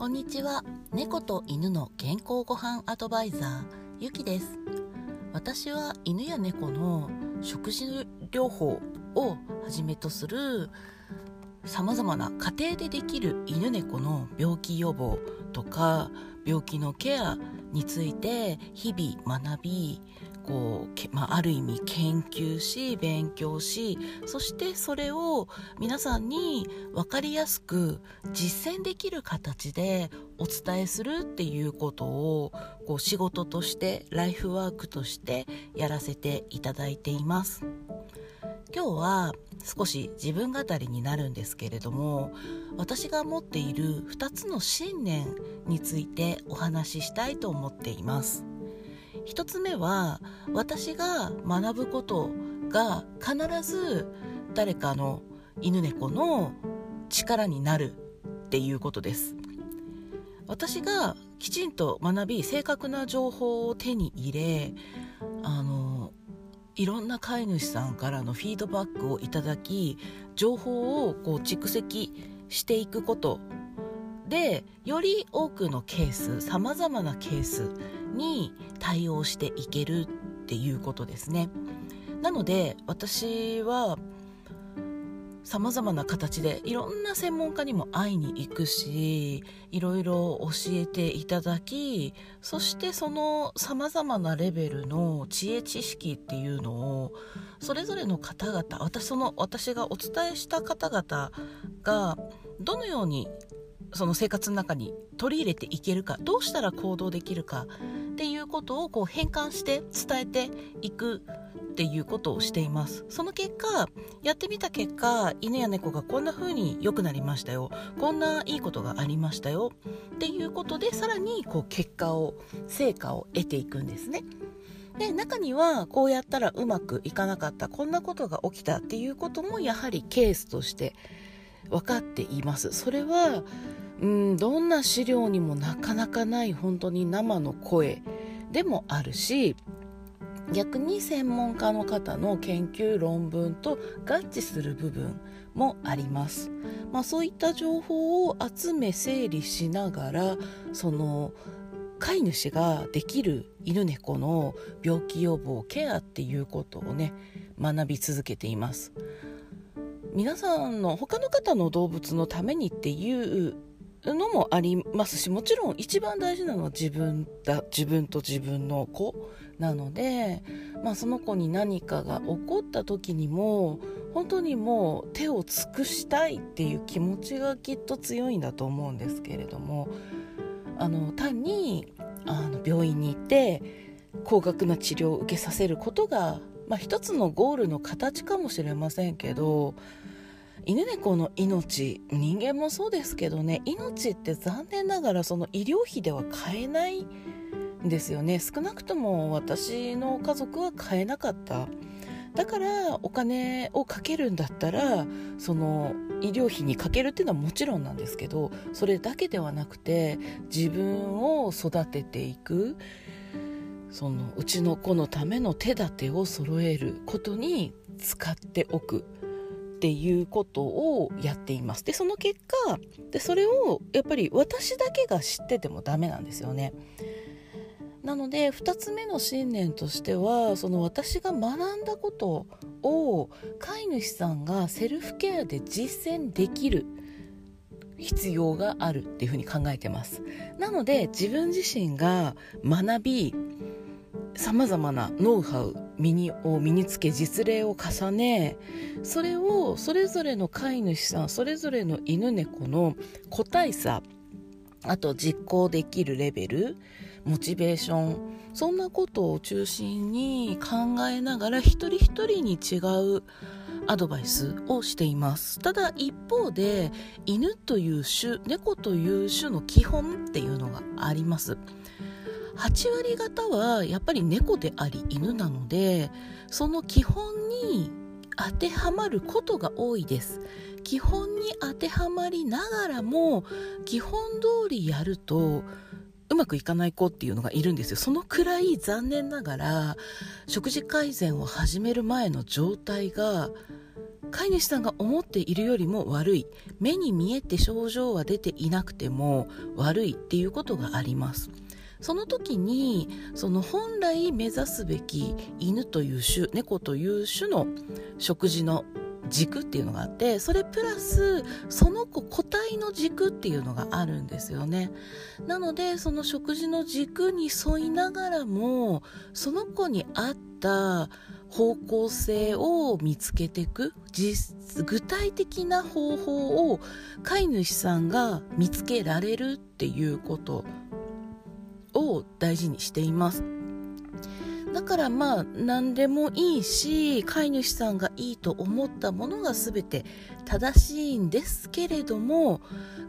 こんにちは。猫と犬の健康ご飯アドバイザーゆきです。私は犬や猫の食事療法をはじめとするさまざまな家庭でできる犬猫の病気予防とか病気のケアについて日々学びこう、まあ、ある意味研究し勉強しそしてそれを皆さんに分かりやすく実践できる形でお伝えするっていうことをこう仕事としてライフワークとしてやらせていただいています。今日は少し自分語りになるんですけれども私が持っている2つの信念についてお話ししたいと思っています。1つ目は私が学ぶことが必ず誰かの犬猫の力になるっていうことです。私がきちんと学び正確な情報を手に入れあのいろんな飼い主さんからのフィードバックをいただき情報をこう蓄積していくことでより多くのケースさまざまなケースに対応していけるっていうことですね。なので私はさまざまな形でいろんな専門家にも会いに行くしいろいろ教えていただきそしてそのさまざまなレベルの知恵知識っていうのをそれぞれの方々私その私がお伝えした方々がどのようにその生活の中に取り入れていけるかどうしたら行動できるかっていうことをこう変換して伝えていくっていうことをしています。その結果やってみた結果犬や猫がこんな風に良くなりましたよ。こんないいことがありましたよ。っていうことでさらにこう結果を成果を得ていくんですね。で中にはこうやったらうまくいかなかったこんなことが起きたっていうこともやはりケースとして分かっています。それはうんどんな資料にもなかなかない本当に生の声でもあるし逆に専門家の方の研究論文と合致する部分もあります、まあ、そういった情報を集め整理しながらその飼い主ができる犬猫の病気予防ケアっていうことをね学び続けています。皆さんの他の方の動物のためにっていうのもありますしもちろん一番大事なのは自分だ自分と自分の子なので、まあ、その子に何かが起こった時にも本当にもう手を尽くしたいっていう気持ちがきっと強いんだと思うんですけれどもあの単にあの病院に行って高額な治療を受けさせることが、まあ、一つのゴールの形かもしれませんけど犬猫の命人間もそうですけどね命って残念ながらその医療費では買えないんですよね。少なくとも私の家族は買えなかった。だからお金をかけるんだったらその医療費にかけるっていうのはもちろんなんですけどそれだけではなくて自分を育てていくそのうちの子のための手立てを揃えることに使っておく。っていうことをやっています。でその結果でそれをやっぱり私だけが知っててもダメなんですよね。なので2つ目の信念としてはその私が学んだことを飼い主さんがセルフケアで実践できる必要があるっていうふうに考えてます。なので自分自身が学びさまざまなノウハウ身にを身につけ実例を重ねそれをそれぞれの飼い主さんそれぞれの犬猫の個体差あと実行できるレベルモチベーションそんなことを中心に考えながら一人一人に違うアドバイスをしています。ただ一方で犬という種猫という種の基本っていうのがあります。8割方はやっぱり猫であり犬なのでその基本に当てはまることが多いです。基本に当てはまりながらも基本通りやるとうまくいかない子っていうのがいるんですよ。そのくらい残念ながら食事改善を始める前の状態が飼い主さんが思っているよりも悪い。目に見えて症状は出ていなくても悪いっていうことがあります。その時にその本来目指すべき犬という種猫という種の食事の軸っていうのがあってそれプラスその子個体の軸っていうのがあるんですよね。なのでその食事の軸に沿いながらもその子に合った方向性を見つけていく実具体的な方法を飼い主さんが見つけられるっていうことを大事にしていますだからまあ何でもいいし飼い主さんがいいと思ったものが全て正しいんですけれども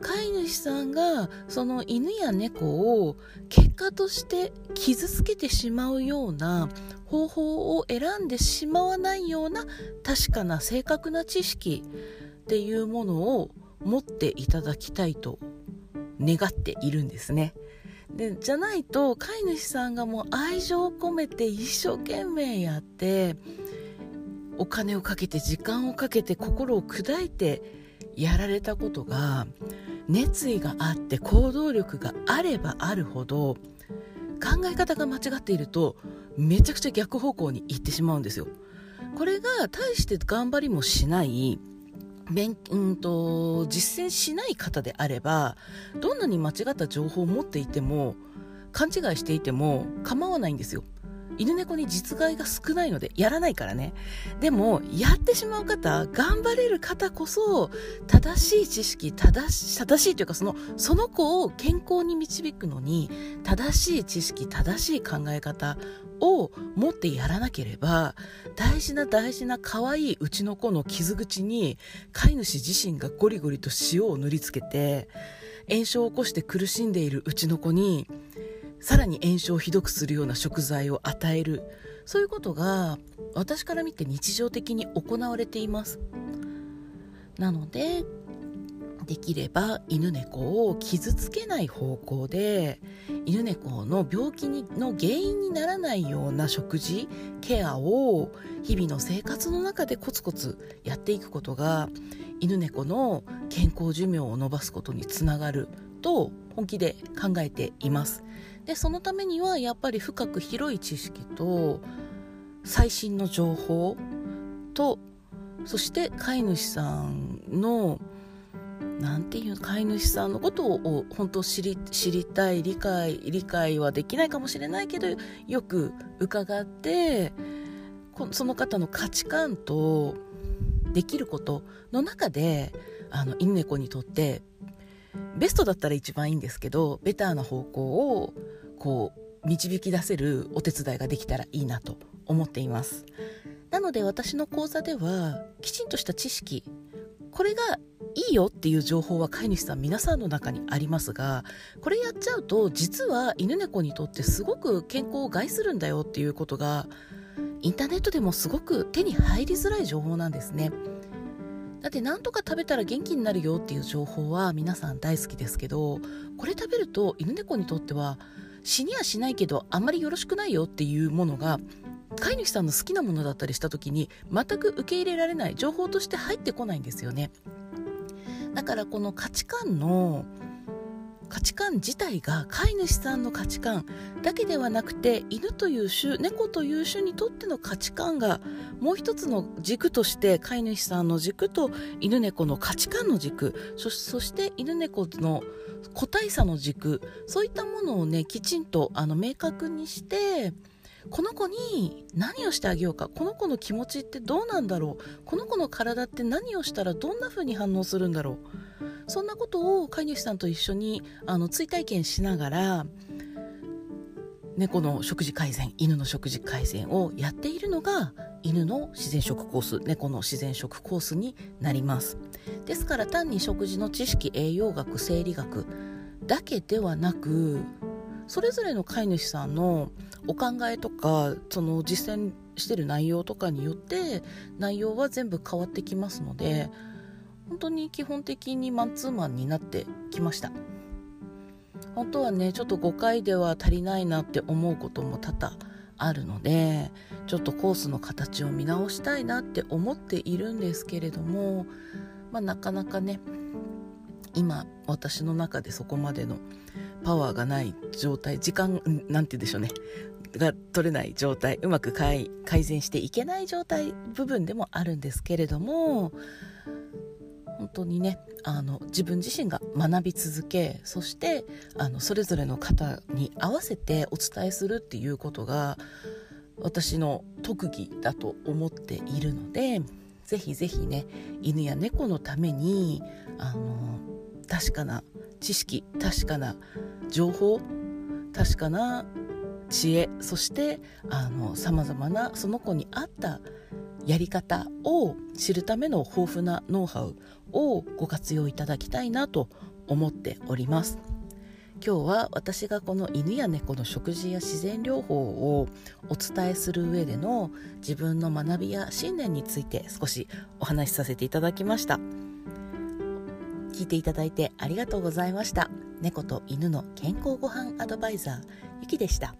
飼い主さんがその犬や猫を結果として傷つけてしまうような方法を選んでしまわないような確かな正確な知識っていうものを持っていただきたいと願っているんですね。でじゃないと飼い主さんがもう愛情を込めて一生懸命やってお金をかけて時間をかけて心を砕いてやられたことが熱意があって行動力があればあるほど考え方が間違っているとめちゃくちゃ逆方向に行ってしまうんですよ。これが大して頑張りもしないうんと実践しない方であればどんなに間違った情報を持っていても勘違いしていても構わないんですよ。犬猫に実害が少ないのでやらないからね。でもやってしまう方頑張れる方こそ正しい知識正し正しいというかそのその子を健康に導くのに正しい知識正しい考え方を持ってやらなければ大事な大事な可愛いうちの子の傷口に飼い主自身がゴリゴリと塩を塗りつけて炎症を起こして苦しんでいるうちの子にさらに炎症をひどくするような食材を与える。そういうことが私から見て日常的に行われています。なのでできれば犬猫を傷つけない方向で犬猫の病気にの原因にならないような食事ケアを日々の生活の中でコツコツやっていくことが犬猫の健康寿命を延ばすことにつながると本気で考えています。でそのためにはやっぱり深く広い知識と最新の情報とそして飼い主さんのなんていう飼い主さんのことを本当知り知りたい理解理解はできないかもしれないけどよく伺ってその方の価値観とできることの中であの犬猫にとってベストだったら一番いいんですけどベターな方向をこう導き出せるお手伝いができたらいいなと思っています。なので私の講座ではきちんとした知識これがいいよっていう情報は飼い主さん皆さんの中にありますがこれやっちゃうと実は犬猫にとってすごく健康を害するんだよっていうことがインターネットでもすごく手に入りづらい情報なんですね。だって何とか食べたら元気になるよっていう情報は皆さん大好きですけどこれ食べると犬猫にとっては死にはしないけどあんまりよろしくないよっていうものが飼い主さんの好きなものだったりした時に全く受け入れられない情報として入ってこないんですよね。だからこの価値観の価値観自体が飼い主さんの価値観だけではなくて犬という種猫という種にとっての価値観がもう一つの軸として飼い主さんの軸と犬猫の価値観の軸そして犬猫の個体差の軸そういったものをねきちんとあの明確にしてこの子に何をしてあげようか？この子の気持ちってどうなんだろう？この子の体って何をしたらどんな風に反応するんだろう？そんなことを飼い主さんと一緒にあの追体験しながら猫の食事改善犬の食事改善をやっているのが犬の自然食コース猫の自然食コースになります。ですから単に食事の知識栄養学生理学だけではなくそれぞれの飼い主さんのお考えとかその実践してる内容とかによって内容は全部変わってきますので本当に基本的にマンツーマンになってきました。本当はねちょっと5回では足りないなって思うことも多々あるのでちょっとコースの形を見直したいなって思っているんですけれども、まあ、なかなかね今私の中でそこまでのパワーがない状態時間なんて言うんでしょうね。が取れない状態うまく改善していけない状態部分でもあるんですけれども本当にねあの自分自身が学び続けそしてあのそれぞれの方に合わせてお伝えするっていうことが私の特技だと思っているのでぜひぜひね犬や猫のためにあの確かな知識確かな情報確かな知恵そしてさまざまなその子に合ったやり方を知るための豊富なノウハウをご活用いただきたいなと思っております。今日は私がこの犬や猫の食事や自然療法をお伝えする上での自分の学びや信念について少しお話しさせていただきました。聞いていただいてありがとうございました猫と犬の健康ごはんアドバイザーゆきでした。